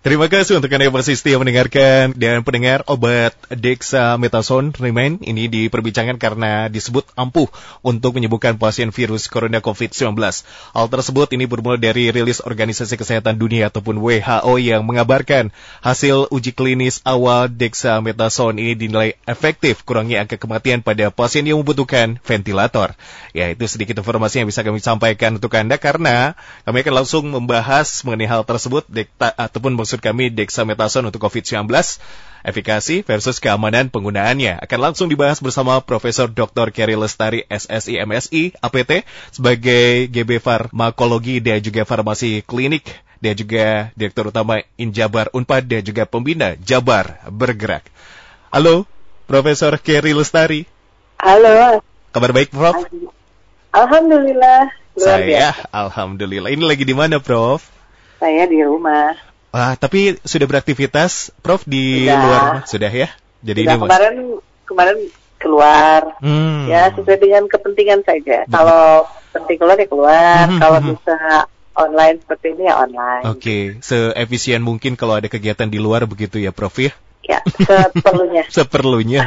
Terima kasih untuk Anda yang masih setia mendengarkan dan pendengar obat dexamethasone remain ini diperbincangkan karena disebut ampuh untuk menyembuhkan pasien virus corona COVID-19. Hal tersebut ini bermula dari rilis Organisasi Kesehatan Dunia ataupun WHO yang mengabarkan hasil uji klinis awal dexamethasone ini dinilai efektif kurangi angka kematian pada pasien yang membutuhkan ventilator. Ya, itu sedikit informasi yang bisa kami sampaikan untuk Anda karena kami akan langsung membahas mengenai hal tersebut dekta, ataupun maksud kami dexamethasone untuk COVID-19, efikasi versus keamanan penggunaannya. Akan langsung dibahas bersama Profesor Dr. Kerry Lestari, SSI MSI, APT, sebagai GB Farmakologi dan juga Farmasi Klinik, dan juga Direktur Utama Injabar Unpad, dan juga Pembina Jabar Bergerak. Halo, Profesor Kerry Lestari. Halo. Kabar baik, Prof? Alhamdulillah. Saya, Alhamdulillah. Ini lagi di mana, Prof? Saya di rumah. Wah, tapi sudah beraktivitas, Prof di Sudah. luar rumah? sudah ya? Jadi Sudah ini kemarin kemarin keluar. Hmm. Ya sesuai dengan kepentingan saja. Kalau penting keluar ya keluar. Hmm, Kalau hmm, hmm. bisa online seperti ini ya online. Oke, seefisien mungkin kalau ada kegiatan di luar begitu ya, Prof ya? Ya seperlunya. Seperlunya.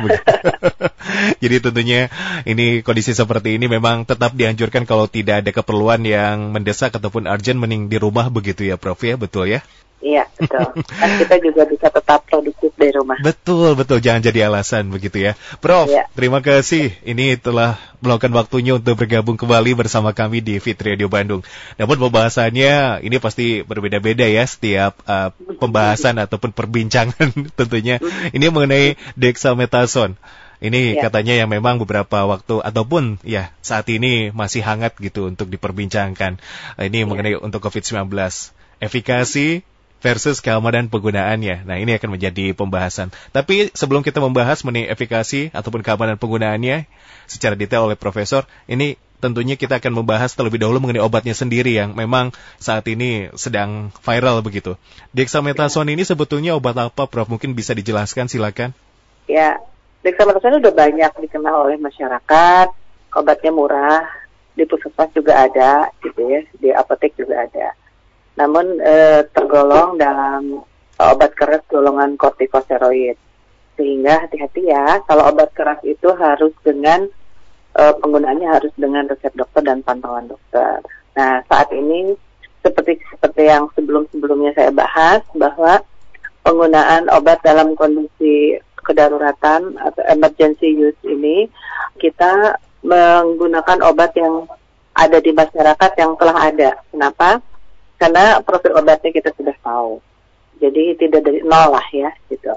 Jadi tentunya ini kondisi seperti ini memang tetap dianjurkan kalau tidak ada keperluan yang mendesak ataupun urgent mending di rumah begitu ya, Prof ya, betul ya? Iya betul. Kan kita juga bisa tetap produktif dari rumah. Betul, betul. Jangan jadi alasan begitu ya. Prof, Iya. terima kasih. Ini telah meluangkan waktunya untuk bergabung kembali bersama kami di Fit Radio Bandung. Namun pembahasannya ini pasti berbeda-beda ya setiap uh, pembahasan ataupun perbincangan tentunya. Ini mengenai dexamethasone. Ini Iya. katanya yang memang beberapa waktu ataupun ya saat ini masih hangat gitu untuk diperbincangkan. Ini mengenai untuk COVID-19. Efikasi versus keamanan penggunaannya. Nah, ini akan menjadi pembahasan. Tapi sebelum kita membahas mengenai efikasi ataupun keamanan penggunaannya secara detail oleh profesor, ini tentunya kita akan membahas terlebih dahulu mengenai obatnya sendiri yang memang saat ini sedang viral begitu. Dexamethasone ini sebetulnya obat apa, Prof? Mungkin bisa dijelaskan, silakan. Ya dexamethasone udah banyak dikenal oleh masyarakat. Obatnya murah. Di puskesmas juga ada, gitu ya. Di apotek juga ada. Namun eh, tergolong dalam obat keras golongan kortikosteroid. Sehingga hati-hati ya, kalau obat keras itu harus dengan eh, penggunaannya harus dengan resep dokter dan pantauan dokter. Nah, saat ini seperti seperti yang sebelum-sebelumnya saya bahas bahwa penggunaan obat dalam kondisi kedaruratan atau emergency use ini kita menggunakan obat yang ada di masyarakat yang telah ada. Kenapa? Karena profil obatnya kita sudah tahu. Jadi tidak dari nol lah ya gitu.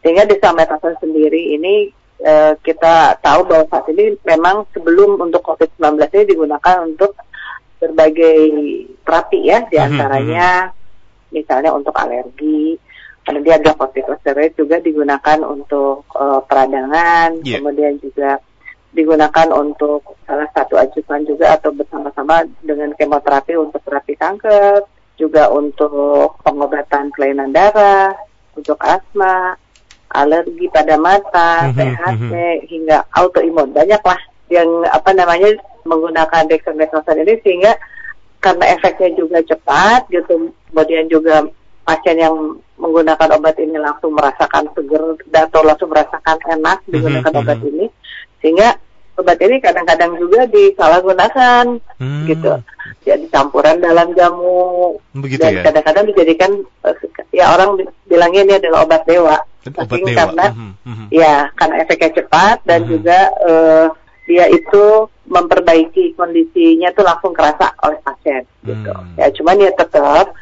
Sehingga dexamethasone sendiri ini eh, kita tahu bahwa saat ini memang sebelum untuk COVID-19 ini digunakan untuk berbagai terapi ya, di antaranya misalnya untuk alergi, dia ada juga digunakan untuk eh, peradangan, Iya. kemudian juga digunakan untuk salah satu ajukan juga atau bersama-sama dengan kemoterapi untuk terapi kanker, juga untuk pengobatan kelainan darah, untuk asma, alergi pada mata, Mhm, THC hingga autoimun banyak lah yang apa namanya menggunakan dexamethasone ini sehingga karena efeknya juga cepat gitu, kemudian juga pasien yang menggunakan obat ini langsung merasakan seger atau langsung merasakan enak digunakan Mhm, obat mhm. ini sehingga obat ini kadang-kadang juga disalahgunakan Hmm, gitu jadi campuran dalam jamu Begitu dan ya. kadang-kadang dijadikan eh, ya orang bi- bilangnya ini adalah obat dewa Obat Saking dewa. karena Mhm, mhm. ya karena efeknya cepat dan Mhm. juga eh, dia itu memperbaiki kondisinya tuh langsung kerasa oleh pasien gitu Hmm. ya cuman ya tetap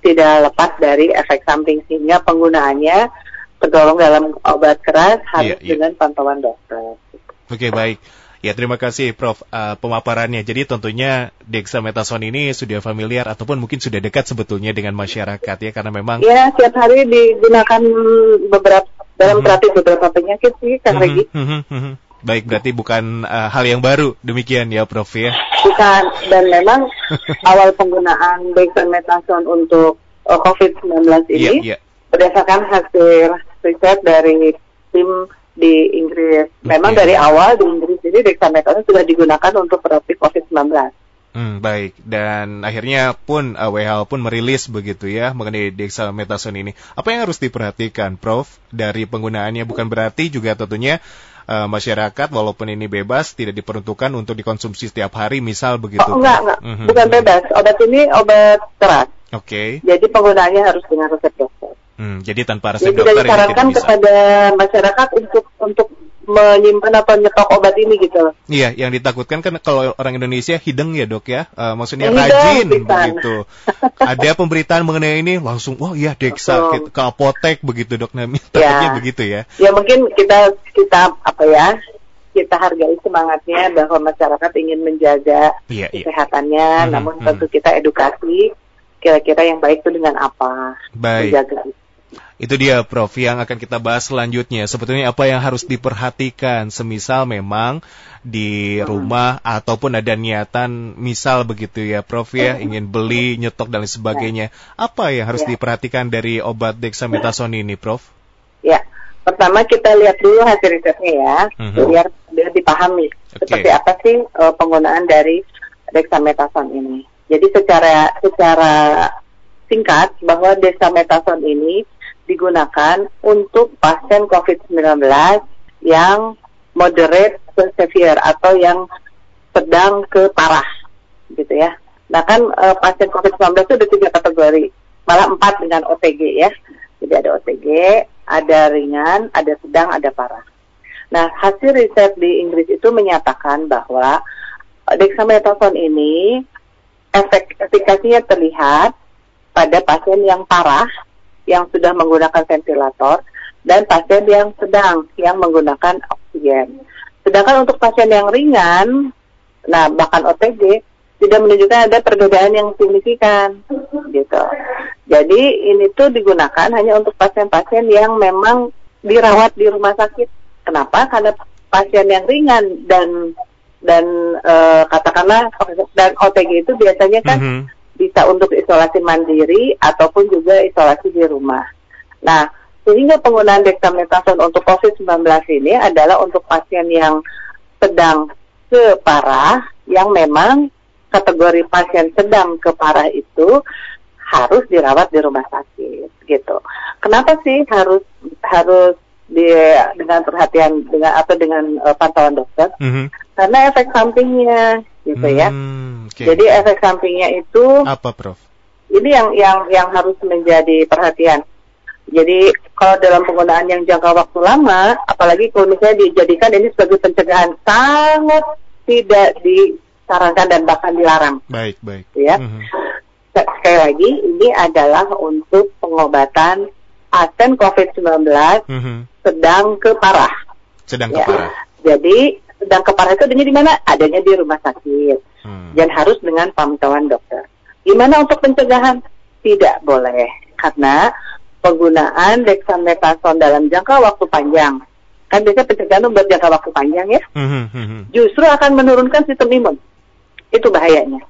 tidak lepas dari efek samping sehingga penggunaannya tergolong dalam obat keras harus Iya, iya. dengan pantauan dokter Oke baik. Ya terima kasih Prof uh, pemaparannya. Jadi tentunya dexamethasone ini sudah familiar ataupun mungkin sudah dekat sebetulnya dengan masyarakat ya karena memang Ya, setiap hari digunakan beberapa dalam Mhm. terapi beberapa penyakit sih, Kang Mhm, Regi. mhm. Baik berarti bukan uh, hal yang baru demikian ya Prof ya. Bukan dan memang awal penggunaan dexamethasone untuk uh, COVID-19 Iya ini iya. berdasarkan hasil riset dari tim di Inggris. Memang Oke. dari awal di Inggris ini dexamethasone sudah digunakan untuk terapi COVID-19. Hmm, baik. Dan akhirnya pun uh, WHO pun merilis begitu ya mengenai dexamethasone ini. Apa yang harus diperhatikan, Prof, dari penggunaannya? Bukan berarti juga tentunya uh, masyarakat walaupun ini bebas tidak diperuntukkan untuk dikonsumsi setiap hari, misal begitu. Oh, enggak, enggak. Mm -hmm. Bukan bebas. Obat ini obat keras. Oke. Okay. Jadi penggunaannya harus dengan resep dokter. Hmm, jadi tanpa resep jadi dokter tidak disarankan kepada masyarakat untuk untuk menyimpan atau nyetok obat ini gitu. Iya, yang ditakutkan kan kalau orang Indonesia hideng ya dok ya, uh, maksudnya hideng, rajin begitu. Ada pemberitaan mengenai ini langsung, wah iya deksa ke, ke apotek begitu dok, nah takutnya ya. begitu ya. Ya mungkin kita kita apa ya, kita hargai semangatnya bahwa masyarakat ingin menjaga iya, iya. kesehatannya, iya. namun hmm. tentu kita edukasi kira-kira yang baik itu dengan apa. Baik. Menjaga itu dia Prof yang akan kita bahas selanjutnya. Sebetulnya apa yang harus diperhatikan semisal memang di rumah ataupun ada niatan misal begitu ya Prof ya ingin beli, nyetok dan lain sebagainya. Apa yang harus ya. diperhatikan dari obat dexamethasone ini Prof? Ya. Pertama kita lihat dulu hasil risetnya ya, uh-huh. biar biar dipahami okay. seperti apa sih uh, penggunaan dari dexamethasone ini. Jadi secara secara singkat bahwa dexamethasone ini digunakan untuk pasien COVID-19 yang moderate ke severe atau yang sedang ke parah gitu ya. Nah kan e, pasien COVID-19 itu ada tiga kategori, malah empat dengan OTG ya. Jadi ada OTG, ada ringan, ada sedang, ada parah. Nah hasil riset di Inggris itu menyatakan bahwa dexamethasone ini efek efikasinya terlihat pada pasien yang parah yang sudah menggunakan ventilator dan pasien yang sedang yang menggunakan oksigen. Sedangkan untuk pasien yang ringan, nah bahkan OTG tidak menunjukkan ada perbedaan yang signifikan gitu. Jadi ini tuh digunakan hanya untuk pasien-pasien yang memang dirawat di rumah sakit. Kenapa? Karena pasien yang ringan dan dan e, katakanlah dan OTG itu biasanya kan mm -hmm bisa untuk isolasi mandiri ataupun juga isolasi di rumah. Nah, sehingga penggunaan dexamethasone untuk COVID-19 ini adalah untuk pasien yang sedang ke parah, yang memang kategori pasien sedang ke parah itu harus dirawat di rumah sakit gitu. Kenapa sih harus harus di dengan perhatian dengan atau dengan uh, pantauan dokter? Mm -hmm. Karena efek sampingnya gitu ya. Hmm, okay. Jadi efek sampingnya itu apa, Prof? Ini yang yang yang harus menjadi perhatian. Jadi kalau dalam penggunaan yang jangka waktu lama, apalagi kalau misalnya dijadikan ini sebagai pencegahan sangat tidak disarankan dan bahkan dilarang. Baik, baik. Ya. Mm -hmm. Sekali lagi, ini adalah untuk pengobatan pasien COVID-19 mm -hmm. sedang ke parah. Sedang ya. ke parah. Jadi sedang kepala itu adanya di mana? Adanya di rumah sakit. Hmm. Dan harus dengan pantauan dokter. Gimana untuk pencegahan? Tidak boleh. Karena penggunaan dexamethasone dalam jangka waktu panjang. Kan biasanya pencegahan buat jangka waktu panjang ya. Hmm, hmm, hmm, hmm. Justru akan menurunkan sistem imun. Itu bahayanya.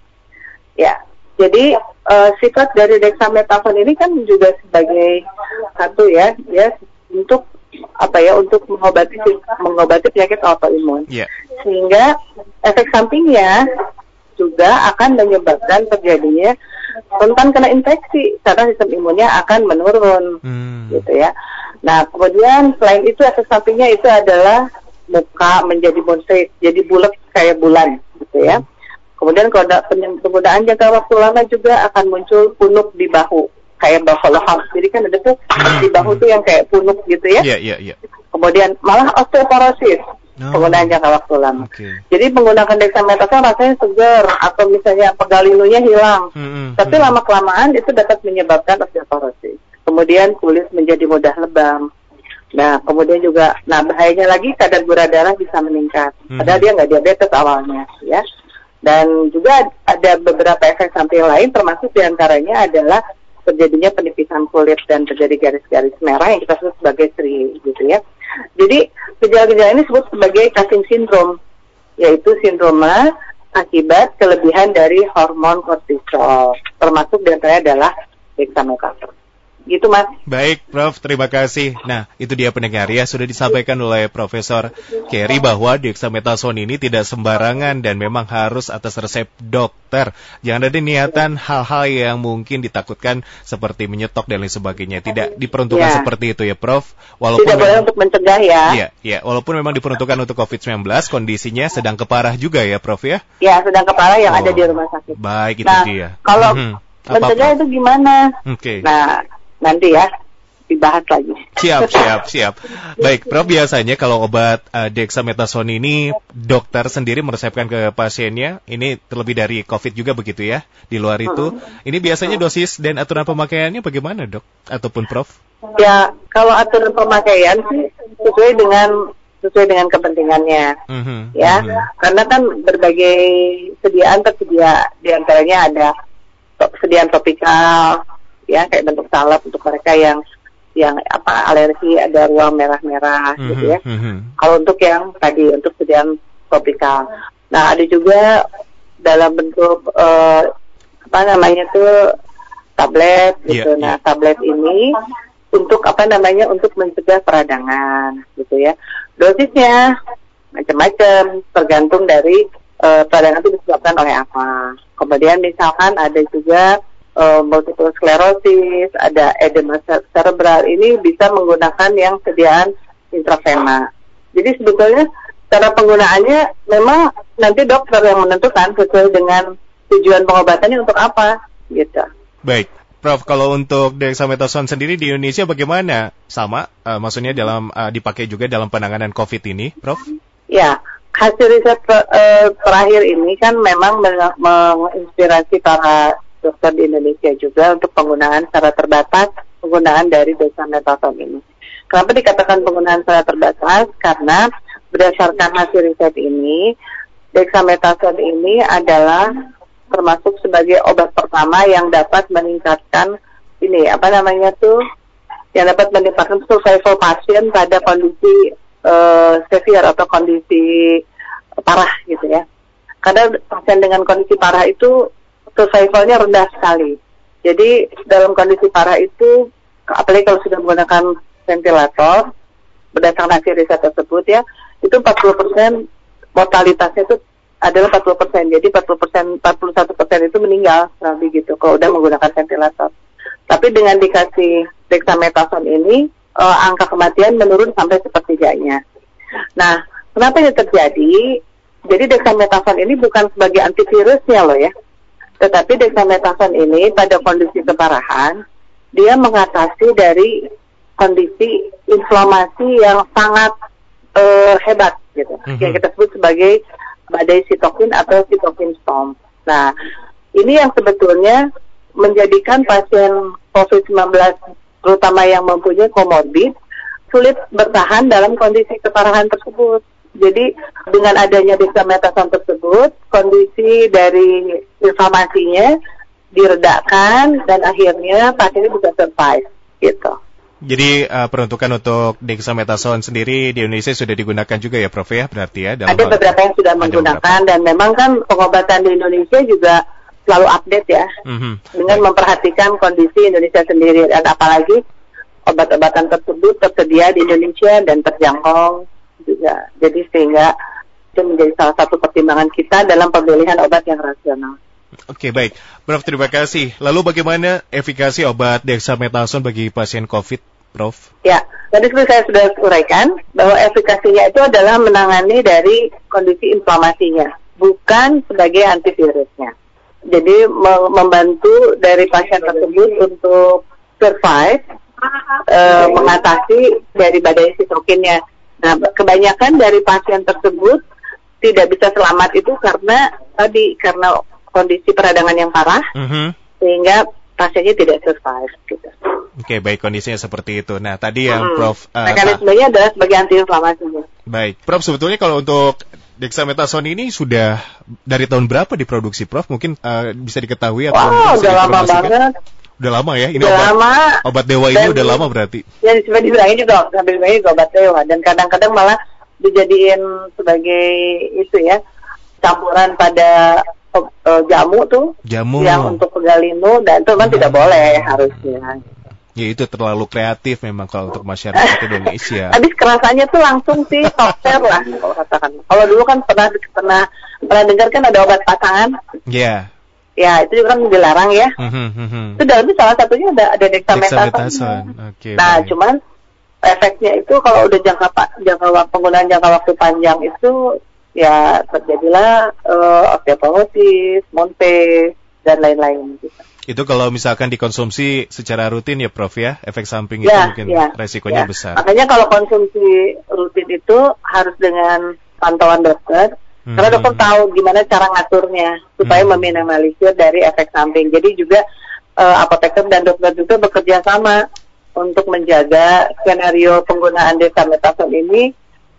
Ya, jadi uh, sifat dari dexamethasone ini kan juga sebagai satu ya, ya untuk apa ya untuk mengobati mengobati penyakit autoimun. Yeah. Sehingga efek sampingnya juga akan menyebabkan terjadinya rentan kena infeksi karena sistem imunnya akan menurun hmm. gitu ya. Nah kemudian selain itu efek sampingnya itu adalah muka menjadi monset, jadi bulat kayak bulan gitu ya. Kemudian kalau penggunaan jangka waktu lama juga akan muncul punuk di bahu kayak bahu leham. Jadi kan ada tuh di bahu tuh yang kayak punuk gitu ya. Iya, iya, iya. Kemudian malah osteoporosis. Oh. Penggunaan jangka waktu lama. Okay. Jadi menggunakan dexamethasone rasanya segar atau misalnya pegalinunya hilang. Hmm, hmm, Tapi hmm. lama kelamaan itu dapat menyebabkan osteoporosis. Kemudian kulit menjadi mudah lebam. Nah, kemudian juga, nah bahayanya lagi kadar gula darah bisa meningkat. Hmm. Padahal dia nggak diabetes awalnya, ya. Dan juga ada beberapa efek samping lain, termasuk di antaranya adalah terjadinya penipisan kulit dan terjadi garis-garis merah yang kita sebut sebagai seri gitu ya. Jadi gejala-gejala ini disebut sebagai Cushing syndrome, yaitu sindroma akibat kelebihan dari hormon kortisol, termasuk di antaranya adalah dexamethasone. Gitu mas. Baik, Prof. Terima kasih. Nah, itu dia pendengar ya. Sudah disampaikan oleh Profesor Kerry bahwa dexamethasone ini tidak sembarangan dan memang harus atas resep dokter. Jangan ada niatan hal-hal yang mungkin ditakutkan seperti menyetok dan lain sebagainya. Tidak diperuntukkan ya. seperti itu ya, Prof. Walaupun tidak boleh untuk mencegah ya. Iya, iya. Walaupun memang diperuntukkan untuk COVID-19, kondisinya sedang keparah juga ya, Prof ya? Ya, sedang keparah yang oh. ada di rumah sakit. Baik, itu nah, dia. Kalau hmm. mencegah itu gimana? Oke. Okay. Nah, nanti ya dibahas lagi. Siap, siap, siap. Baik, Prof biasanya kalau obat uh, dexamethasone ini dokter sendiri meresepkan ke pasiennya, ini terlebih dari COVID juga begitu ya, di luar itu. Hmm. Ini biasanya dosis dan aturan pemakaiannya bagaimana dok? Ataupun Prof? Ya, kalau aturan pemakaian sih sesuai dengan sesuai dengan kepentingannya, mm-hmm. ya. Mm-hmm. Karena kan berbagai sediaan tersedia, di antaranya ada sediaan topikal, ya kayak bentuk salep untuk mereka yang yang apa alergi ada ruang merah-merah mm-hmm, gitu ya. Mm-hmm. Kalau untuk yang tadi untuk sediaan topikal. Nah ada juga dalam bentuk uh, apa namanya tuh tablet gitu. Yeah, nah yeah. tablet ini untuk apa namanya untuk mencegah peradangan gitu ya. Dosisnya macam-macam tergantung dari uh, peradangan itu disebabkan oleh apa. Kemudian misalkan ada juga uh, multiple sclerosis, ada edema cerebral ini bisa menggunakan yang sediaan intravena. Jadi sebetulnya cara penggunaannya memang nanti dokter yang menentukan sesuai dengan tujuan pengobatannya untuk apa gitu. Baik. Prof, kalau untuk dexamethasone sendiri di Indonesia bagaimana? Sama, uh, maksudnya dalam uh, dipakai juga dalam penanganan COVID ini, Prof? Ya, hasil riset uh, terakhir ini kan memang menginspirasi para dokter di Indonesia juga untuk penggunaan secara terbatas penggunaan dari dexamethasone ini. Kenapa dikatakan penggunaan secara terbatas? Karena berdasarkan hasil riset ini, dexamethasone ini adalah termasuk sebagai obat pertama yang dapat meningkatkan ini apa namanya tuh yang dapat meningkatkan survival pasien pada kondisi uh, severe atau kondisi parah gitu ya. Karena pasien dengan kondisi parah itu survivalnya rendah sekali. Jadi dalam kondisi parah itu, apalagi kalau sudah menggunakan ventilator, berdasarkan hasil riset tersebut ya, itu 40% mortalitasnya itu adalah 40 persen. Jadi 40 persen, 41 persen itu meninggal, lebih gitu, kalau udah menggunakan ventilator. Tapi dengan dikasih dexamethasone ini, uh, angka kematian menurun sampai sepertiganya. Nah, kenapa ini terjadi? Jadi dexamethasone ini bukan sebagai antivirusnya loh ya, tetapi dexamethasone ini pada kondisi keparahan, dia mengatasi dari kondisi inflamasi yang sangat uh, hebat gitu, mm-hmm. yang kita sebut sebagai badai sitokin atau sitokin storm. Nah, ini yang sebetulnya menjadikan pasien COVID-19 terutama yang mempunyai komorbid sulit bertahan dalam kondisi keparahan tersebut. Jadi dengan adanya dexamethasone tersebut, kondisi dari inflamasinya diredakan dan akhirnya pasiennya bisa survive gitu. Jadi uh, peruntukan untuk dexamethasone sendiri di Indonesia sudah digunakan juga ya Prof ya berarti ya? Dalam ada beberapa yang sudah menggunakan beberapa. dan memang kan pengobatan di Indonesia juga selalu update ya mm -hmm. dengan memperhatikan kondisi Indonesia sendiri dan apalagi obat-obatan tersebut tersedia di Indonesia dan terjangkau juga. Jadi sehingga itu menjadi salah satu pertimbangan kita dalam pemilihan obat yang rasional. Oke baik, Prof terima kasih. Lalu bagaimana efikasi obat dexamethasone bagi pasien COVID, Prof? Ya, tadi seperti saya sudah uraikan bahwa efikasinya itu adalah menangani dari kondisi inflamasinya, bukan sebagai antivirusnya. Jadi membantu dari pasien tersebut untuk survive, uh, mengatasi dari badai sitokinnya Nah, kebanyakan dari pasien tersebut tidak bisa selamat itu karena tadi karena kondisi peradangan yang parah, mm -hmm. sehingga pasiennya tidak survive. Gitu. Oke, okay, baik kondisinya seperti itu. Nah, tadi yang hmm. Prof. Uh, Mekanismenya adalah sebagai antiinflamasi. Baik, Prof. Sebetulnya kalau untuk dexamethasone ini sudah dari tahun berapa diproduksi, Prof? Mungkin uh, bisa diketahui atau oh, udah lama banget. Udah lama ya? Ini udah obat, lama. Obat dewa ini udah lama berarti? Ya, coba dibilangin juga, sambil dibilangin juga obat dewa. Dan kadang-kadang malah dijadiin sebagai itu ya, campuran pada uh, jamu tuh. Jamu. Yang untuk pegalinu, dan itu kan hmm. tidak boleh harusnya. Ya itu terlalu kreatif memang kalau untuk masyarakat Indonesia. Habis kerasanya tuh langsung sih software lah kalau katakan. Kalau dulu kan pernah pernah pernah dengar kan ada obat pasangan. Iya. Ya itu juga kan dilarang ya. Mhm, mhm. Itu salah satunya ada ada dexamethasone. Oke. Nah baik. cuman efeknya itu kalau udah jangka jangka penggunaan jangka waktu panjang itu ya terjadilah eh, osteoporosis, monte dan lain-lain. Gitu. Itu kalau misalkan dikonsumsi secara rutin ya Prof ya, efek samping itu Ya, mungkin ya, resikonya Ya, besar. Makanya kalau konsumsi rutin itu harus dengan pantauan dokter. Karena Mhm. dokter tahu gimana cara ngaturnya supaya Hmm. meminimalisir dari efek samping. Jadi juga eh, apoteker dan dokter juga bekerja sama untuk menjaga skenario penggunaan dexamethasone ini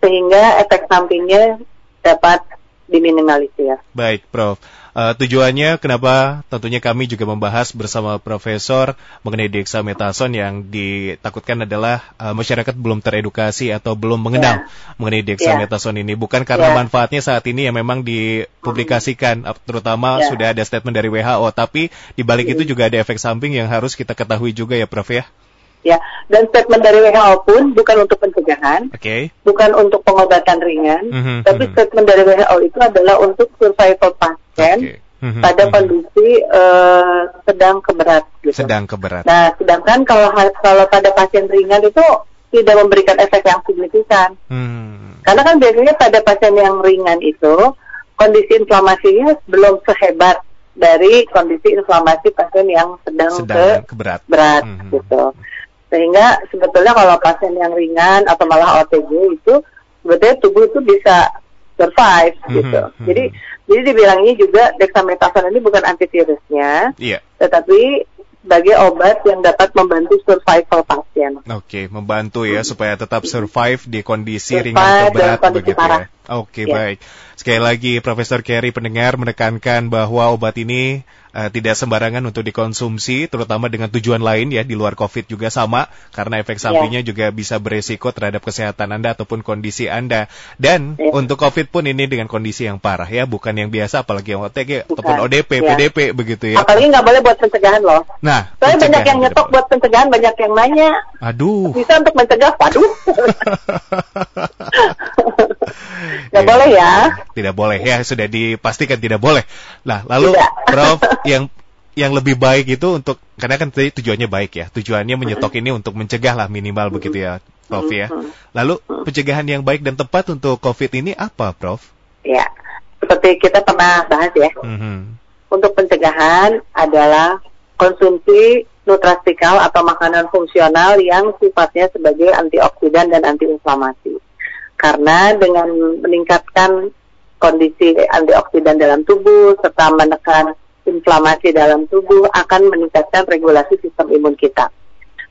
sehingga efek sampingnya dapat diminimalisir. Baik, Prof. Eh, tujuannya kenapa tentunya kami juga membahas bersama Profesor mengenai dexamethasone yang ditakutkan adalah eh, masyarakat belum teredukasi atau belum mengenal mengenai dexamethasone ini. Bukan karena Ya. manfaatnya saat ini yang memang dipublikasikan, terutama Ya. sudah ada statement dari WHO, tapi di balik itu juga ada efek samping yang harus kita ketahui juga ya, Prof ya. Ya, dan statement dari WHO pun bukan untuk pencegahan, Oke. bukan untuk pengobatan ringan, Mhm, tapi mhm. statement dari WHO itu adalah untuk survival pasien Oke. Mhm, pada mhm. kondisi eh, sedang ke berat gitu. sedang keberat. Nah, sedangkan kalau kalau pada pasien ringan itu tidak memberikan efek yang signifikan. Hmm. Karena kan biasanya pada pasien yang ringan itu kondisi inflamasinya belum sehebat dari kondisi inflamasi pasien yang sedang, ke Sedang keberat. berat Mhm. gitu. Sehingga sebetulnya kalau pasien yang ringan atau malah OTG itu sebetulnya tubuh itu bisa survive Mhm, gitu. mhm. Jadi jadi dibilangnya juga dexamethasone ini bukan antivirusnya, Iya. tetapi sebagai obat yang dapat membantu survival pasien. Oke, membantu ya supaya tetap survive di kondisi Survive ringan ke berat begitu parah. ya. Oke, Ya. baik. Sekali lagi Profesor Kerry pendengar menekankan bahwa obat ini eh, tidak sembarangan untuk dikonsumsi terutama dengan tujuan lain ya di luar Covid juga sama karena efek sampingnya juga bisa beresiko terhadap kesehatan Anda ataupun kondisi Anda. Dan Ya. untuk Covid pun ini dengan kondisi yang parah ya, bukan yang biasa apalagi yang OTG Bukan. ataupun ODP, Ya. PDP begitu ya. Apalagi nggak boleh buat pencegahan loh. Nah, Soalnya banyak yang tidak nyetok buat pencegahan, banyak yang nanya. Aduh. Bisa untuk mencegah, waduh. Nggak Ya. boleh ya. Tidak boleh ya, sudah dipastikan tidak boleh. Nah, lalu Tidak. Prof yang yang lebih baik itu untuk karena kan tadi tujuannya baik ya. Tujuannya menyetok ini untuk mencegah lah minimal begitu ya, Prof ya. Lalu pencegahan yang baik dan tepat untuk Covid ini apa, Prof? Ya, seperti kita pernah bahas ya. Mhm. Untuk pencegahan adalah konsumsi nutrasikal atau makanan fungsional yang sifatnya sebagai antioksidan dan antiinflamasi. Karena dengan meningkatkan kondisi antioksidan dalam tubuh serta menekan inflamasi dalam tubuh akan meningkatkan regulasi sistem imun kita.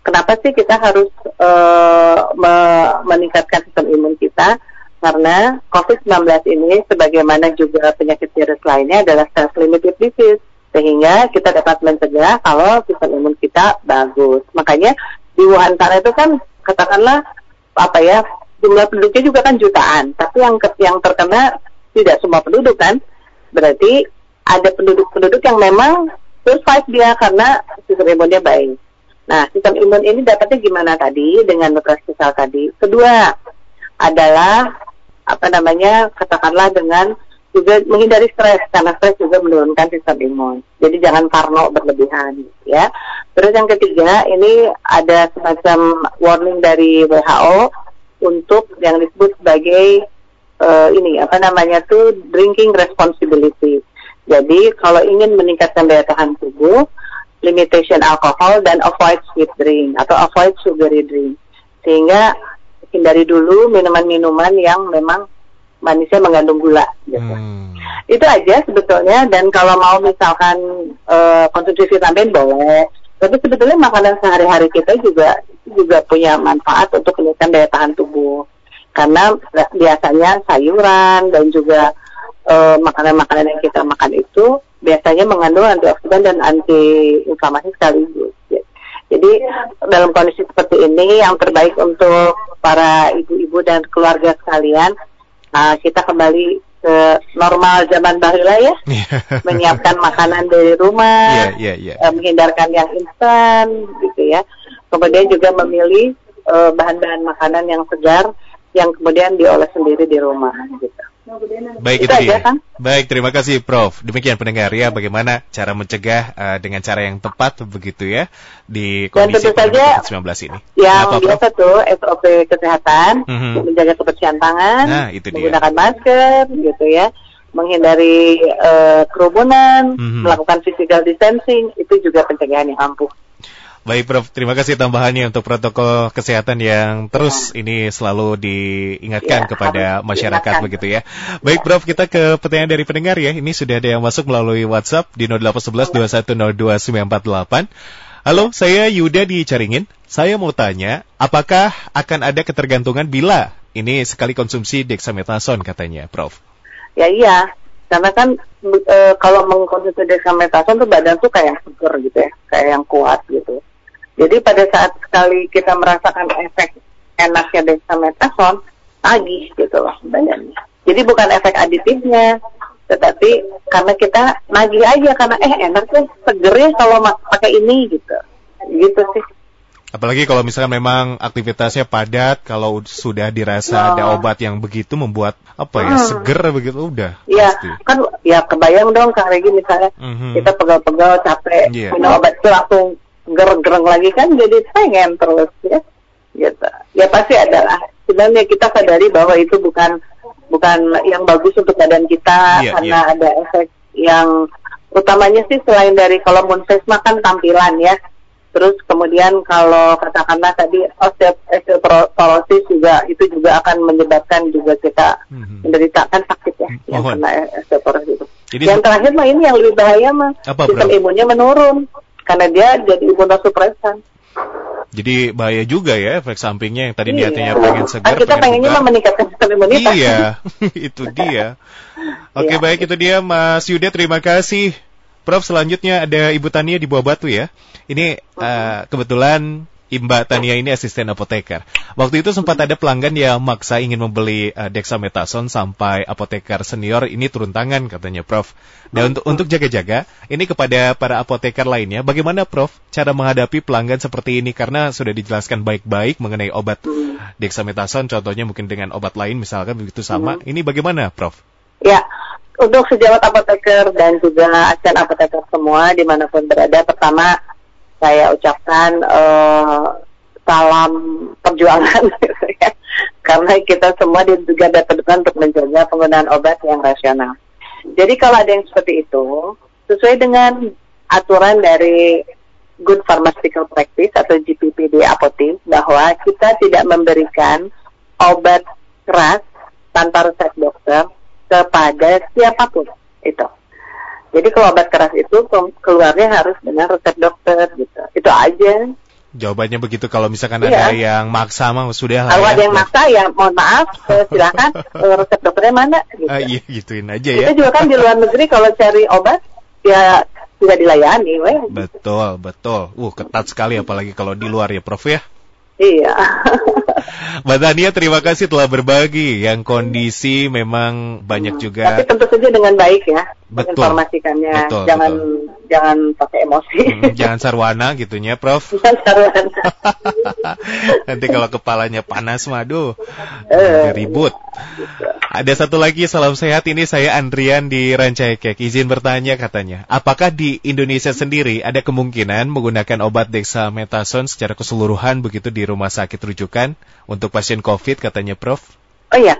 Kenapa sih kita harus eh, me- meningkatkan sistem imun kita? Karena COVID-19 ini sebagaimana juga penyakit virus lainnya adalah self-limited disease sehingga kita dapat mencegah kalau sistem imun kita bagus. Makanya di Wuhan sana itu kan katakanlah apa ya jumlah penduduknya juga kan jutaan, tapi yang yang terkena tidak semua penduduk kan. Berarti ada penduduk-penduduk yang memang survive dia karena sistem imunnya baik. Nah, sistem imun ini dapatnya gimana tadi dengan nutrasisal tadi? Kedua adalah apa namanya katakanlah dengan juga menghindari stres karena stres juga menurunkan sistem imun. Jadi jangan parno berlebihan ya. Terus yang ketiga ini ada semacam warning dari WHO untuk yang disebut sebagai eh, ini apa namanya tuh drinking responsibility. Jadi kalau ingin meningkatkan daya tahan tubuh, limitation alkohol dan avoid sweet drink atau avoid sugary drink. Sehingga hindari dulu minuman-minuman yang memang manisnya mengandung gula gitu. Hmm. Itu aja sebetulnya dan kalau mau misalkan eh, konsumsi vitamin boleh. Tapi sebetulnya makanan sehari-hari kita juga juga punya manfaat untuk meningkatkan daya tahan tubuh. Karena biasanya sayuran dan juga makanan-makanan yang kita makan itu biasanya mengandung antioksidan dan anti-inflamasi sekaligus. Jadi dalam kondisi seperti ini yang terbaik untuk para ibu-ibu dan keluarga sekalian uh, kita kembali ke normal zaman bahula ya, menyiapkan makanan dari rumah, Iya, iya, iya. eh, menghindarkan yang instan gitu ya. Kemudian juga memilih eh, bahan-bahan makanan yang segar yang kemudian diolah sendiri di rumah gitu. Baik Itu dia. Baik, terima kasih Prof. Demikian pendengar ya bagaimana cara mencegah eh, dengan cara yang tepat begitu ya di kondisi tentu saja COVID-19 ini. Yang Kenapa, Prof? biasa tuh SOP kesehatan, Mhm. menjaga kebersihan tangan, Nah, itu dia. menggunakan masker, gitu ya, menghindari eh, kerumunan, Mhm. melakukan physical distancing, itu juga pencegahan yang ampuh. Baik Prof, terima kasih tambahannya untuk protokol kesehatan yang terus ini selalu diingatkan Ya, kepada masyarakat diingatkan. begitu ya. Baik Prof, kita ke pertanyaan dari pendengar ya. Ini sudah ada yang masuk melalui WhatsApp di 0811 2102 948. Halo, saya Yuda di Caringin. Saya mau tanya, apakah akan ada ketergantungan bila ini sekali konsumsi dexamethasone katanya, Prof? Ya iya, karena kan eh, kalau mengkonsumsi dexamethasone tuh badan tuh kayak seger gitu ya, kayak yang kuat gitu. Jadi pada saat sekali kita merasakan efek enaknya dexamethasone, tagih gitu loh badannya. Jadi bukan efek aditifnya, tetapi karena kita nagih aja karena eh enak tuh seger ya kalau pakai ini gitu. Gitu sih. Apalagi kalau misalkan memang aktivitasnya padat, kalau sudah dirasa ada Oh. obat yang begitu membuat apa ya Hmm. seger begitu udah Iya, kan ya kebayang dong Kang Regi misalnya Mhm. kita pegal-pegal capek Iya. minum obat itu langsung gereng-gereng lagi kan jadi pengen terus ya. Gitu. Ya pasti adalah sebenarnya kita sadari bahwa itu bukan bukan yang bagus untuk badan kita Iya, karena ada efek yang utamanya sih selain dari kalau Moonfest kan tampilan ya. Terus kemudian kalau katakanlah tadi osteo- osteoporosis juga itu juga akan menyebabkan juga kita Mhm. menderita kan sakit ya yang kena osteoporosis itu. Jadi yang terakhir mah ini yang lebih bahaya mah Apa, sistem Bro? imunnya menurun karena dia jadi imunosupresan. Jadi bahaya juga ya efek sampingnya yang tadi Iya. niatnya pengen segar. Kan kita pengennya bugar. mah meningkatkan sistem imunitas. Iya, itu dia. Oke Iya. baik itu dia Mas Yuda terima kasih. Prof selanjutnya ada Ibu Tania di Buah Batu ya. Ini eh, kebetulan Mbak Tania ini asisten apoteker. Waktu itu sempat ada pelanggan yang maksa ingin membeli eh, dexamethasone sampai apoteker senior ini turun tangan katanya Prof. Dan untuk untuk jaga-jaga ini kepada para apoteker lainnya, bagaimana Prof cara menghadapi pelanggan seperti ini karena sudah dijelaskan baik-baik mengenai obat dexamethasone contohnya mungkin dengan obat lain misalkan begitu sama. Ini bagaimana Prof? Ya, untuk sejawat apoteker dan juga asisten apoteker semua di mana pun berada, pertama saya ucapkan eh, salam perjuangan, karena kita semua di garda untuk menjaga penggunaan obat yang rasional. Jadi kalau ada yang seperti itu, sesuai dengan aturan dari Good Pharmaceutical Practice atau GPPD apotik bahwa kita tidak memberikan obat keras tanpa resep dokter kepada siapa pun itu. Jadi kalau obat keras itu ke- keluarnya harus dengan resep dokter gitu. Itu aja. Jawabannya begitu kalau misalkan Iya. ada yang maksa mah sudah lah Kalau ya. ada yang maksa ya mohon maaf, eh, silakan eh, resep dokternya mana gitu. Ah, iya gituin aja ya. Itu juga kan di luar negeri kalau cari obat ya tidak dilayani, weh. Betul, betul. Uh, ketat sekali apalagi kalau di luar ya, Prof ya. Iya. Mbak Tania, terima kasih telah berbagi. Yang kondisi memang banyak Tapi juga. tentu saja dengan baik ya Betul. menginformasikannya. Betul, jangan jangan pakai emosi. Hmm, jangan sarwana gitunya, Prof. Jangan saruan. Nanti kalau kepalanya panas, waduh, Eh. ribut. Ada satu lagi salam sehat ini saya Andrian di Rancaikek. Izin bertanya katanya, apakah di Indonesia sendiri ada kemungkinan menggunakan obat dexamethasone secara keseluruhan begitu di rumah sakit rujukan untuk pasien COVID katanya Prof? Oh iya,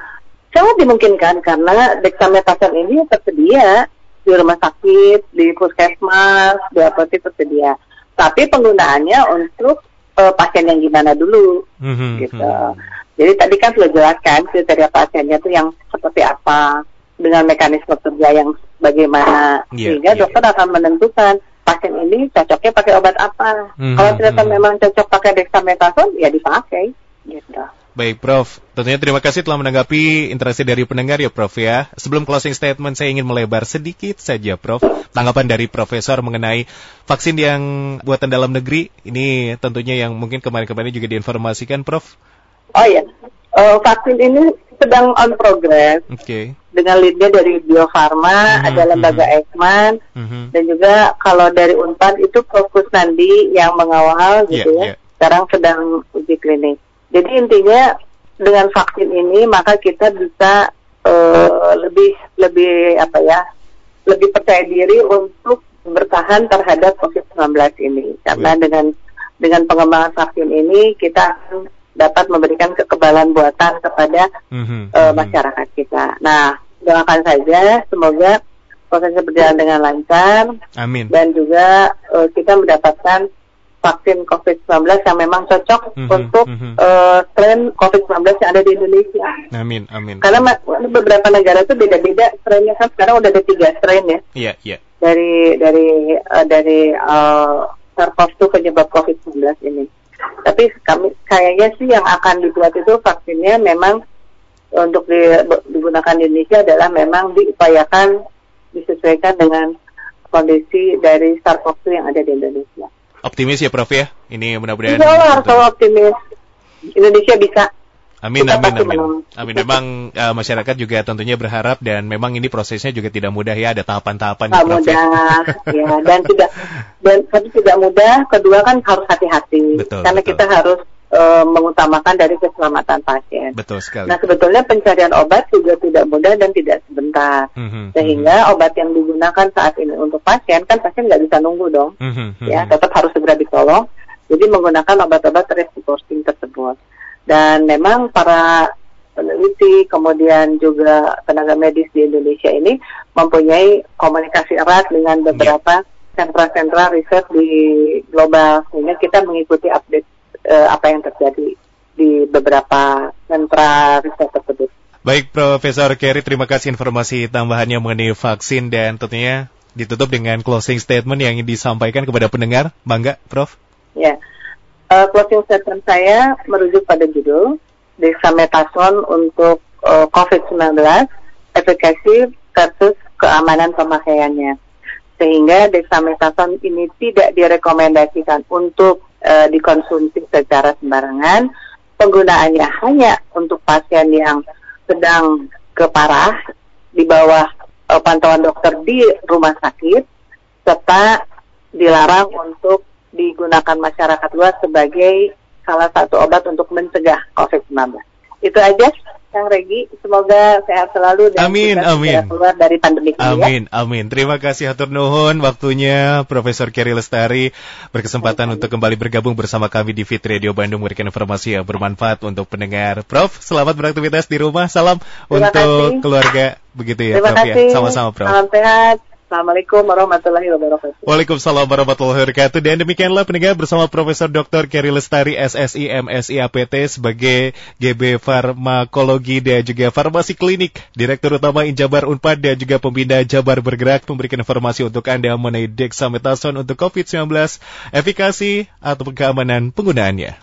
sangat dimungkinkan karena dexamethasone ini tersedia di rumah sakit, di puskesmas, di apotek tersedia. Tapi penggunaannya untuk eh, pasien yang gimana dulu, Mhm, gitu. mhm. Jadi tadi kan sudah jelaskan kriteria pasiennya itu yang seperti apa, dengan mekanisme kerja yang bagaimana, Iya, sehingga iya. dokter akan menentukan pasien ini cocoknya pakai obat apa. Mhm, Kalau ternyata mhm. memang cocok pakai dexamethasone, ya dipakai, gitu. Baik Prof, tentunya terima kasih telah menanggapi interaksi dari pendengar ya Prof ya. Sebelum closing statement saya ingin melebar sedikit saja Prof. Tanggapan dari Profesor mengenai vaksin yang buatan dalam negeri. Ini tentunya yang mungkin kemarin-kemarin juga diinformasikan Prof. Oh iya, Eh, vaksin ini sedang on progress Oke. dengan leadnya dari Bio Farma, Mhm, ada lembaga Eijkman, Mhm. dan juga kalau dari Unpad itu fokus Nandi yang mengawal gitu Iya, iya. ya. sekarang sedang uji klinik. Jadi intinya dengan vaksin ini maka kita bisa uh, lebih lebih apa ya lebih percaya diri untuk bertahan terhadap COVID-19 ini karena hmm. dengan dengan pengembangan vaksin ini kita dapat memberikan kekebalan buatan kepada mm-hmm. uh, masyarakat kita. Nah, doakan saja semoga prosesnya berjalan dengan lancar. Amin. Dan juga uh, kita mendapatkan vaksin COVID-19 yang memang cocok mm-hmm, untuk mm-hmm. Uh, strain COVID-19 yang ada di Indonesia. Amin, amin. Karena beberapa negara itu beda-beda strainnya kan sekarang udah ada tiga strain ya. Iya, yeah, iya. Yeah. Dari dari uh, dari uh, SARS-CoV-2 penyebab COVID-19 ini. Tapi kami kayaknya sih yang akan dibuat itu vaksinnya memang untuk di, digunakan di Indonesia adalah memang diupayakan disesuaikan dengan kondisi dari SARS-CoV-2 yang ada di Indonesia. Optimis ya Prof ya? Ini mudah-mudahan. Insya Allah harus optimis. Indonesia bisa. Amin, amin, amin. Amin. Memang uh, masyarakat juga tentunya berharap dan memang ini prosesnya juga tidak mudah ya, ada tahapan-tahapan. Tidak ya, mudah, ya. Dan tidak dan satu tidak mudah, kedua kan harus hati-hati. Karena betul. kita harus uh, mengutamakan dari keselamatan pasien. Betul sekali. Nah sebetulnya pencarian obat juga tidak mudah dan tidak sebentar, mm -hmm, sehingga mm -hmm. obat yang digunakan saat ini untuk pasien kan pasien nggak bisa nunggu dong, mm -hmm, ya tetap harus segera ditolong. Jadi menggunakan obat-obat reinforcing tersebut. Dan memang para peneliti kemudian juga tenaga medis di Indonesia ini mempunyai komunikasi erat dengan beberapa sentra-sentra riset di global sehingga kita mengikuti update uh, apa yang terjadi di beberapa sentra riset tersebut. Baik, Profesor Kerry, terima kasih informasi tambahannya mengenai vaksin dan tentunya ditutup dengan closing statement yang ingin disampaikan kepada pendengar. Bangga, Prof. Ya, uh, closing statement saya merujuk pada judul dexamethasone untuk uh, COVID-19, efikasi versus keamanan pemakaiannya. Sehingga dexamethasone ini tidak direkomendasikan untuk uh, dikonsumsi secara sembarangan. Penggunaannya hanya untuk pasien yang sedang keparah di bawah uh, pantauan dokter di rumah sakit serta dilarang untuk digunakan masyarakat luas sebagai salah satu obat untuk mencegah COVID-19. Itu aja Kang Regi, semoga sehat selalu dan amin, amin. keluar dari pandemi ini ya. Amin, ya. amin. Terima kasih Hatur Nuhun waktunya Profesor Kerry Lestari berkesempatan amin. untuk kembali bergabung bersama kami di Fit Radio Bandung memberikan informasi yang bermanfaat untuk pendengar. Prof, selamat beraktivitas di rumah. Salam Terima untuk kasih. keluarga begitu ya, Terima Prof ya. kasih. ya. Sama-sama Prof. Salam sehat. Assalamualaikum warahmatullahi wabarakatuh. Waalaikumsalam warahmatullahi wabarakatuh. Dan demikianlah pendengar bersama Profesor Dr. Kerry Lestari SSI MSI APT sebagai GB Farmakologi dan juga Farmasi Klinik, Direktur Utama Injabar Unpad dan juga Pembina Jabar Bergerak memberikan informasi untuk Anda mengenai dexamethasone untuk COVID-19, efikasi atau keamanan penggunaannya.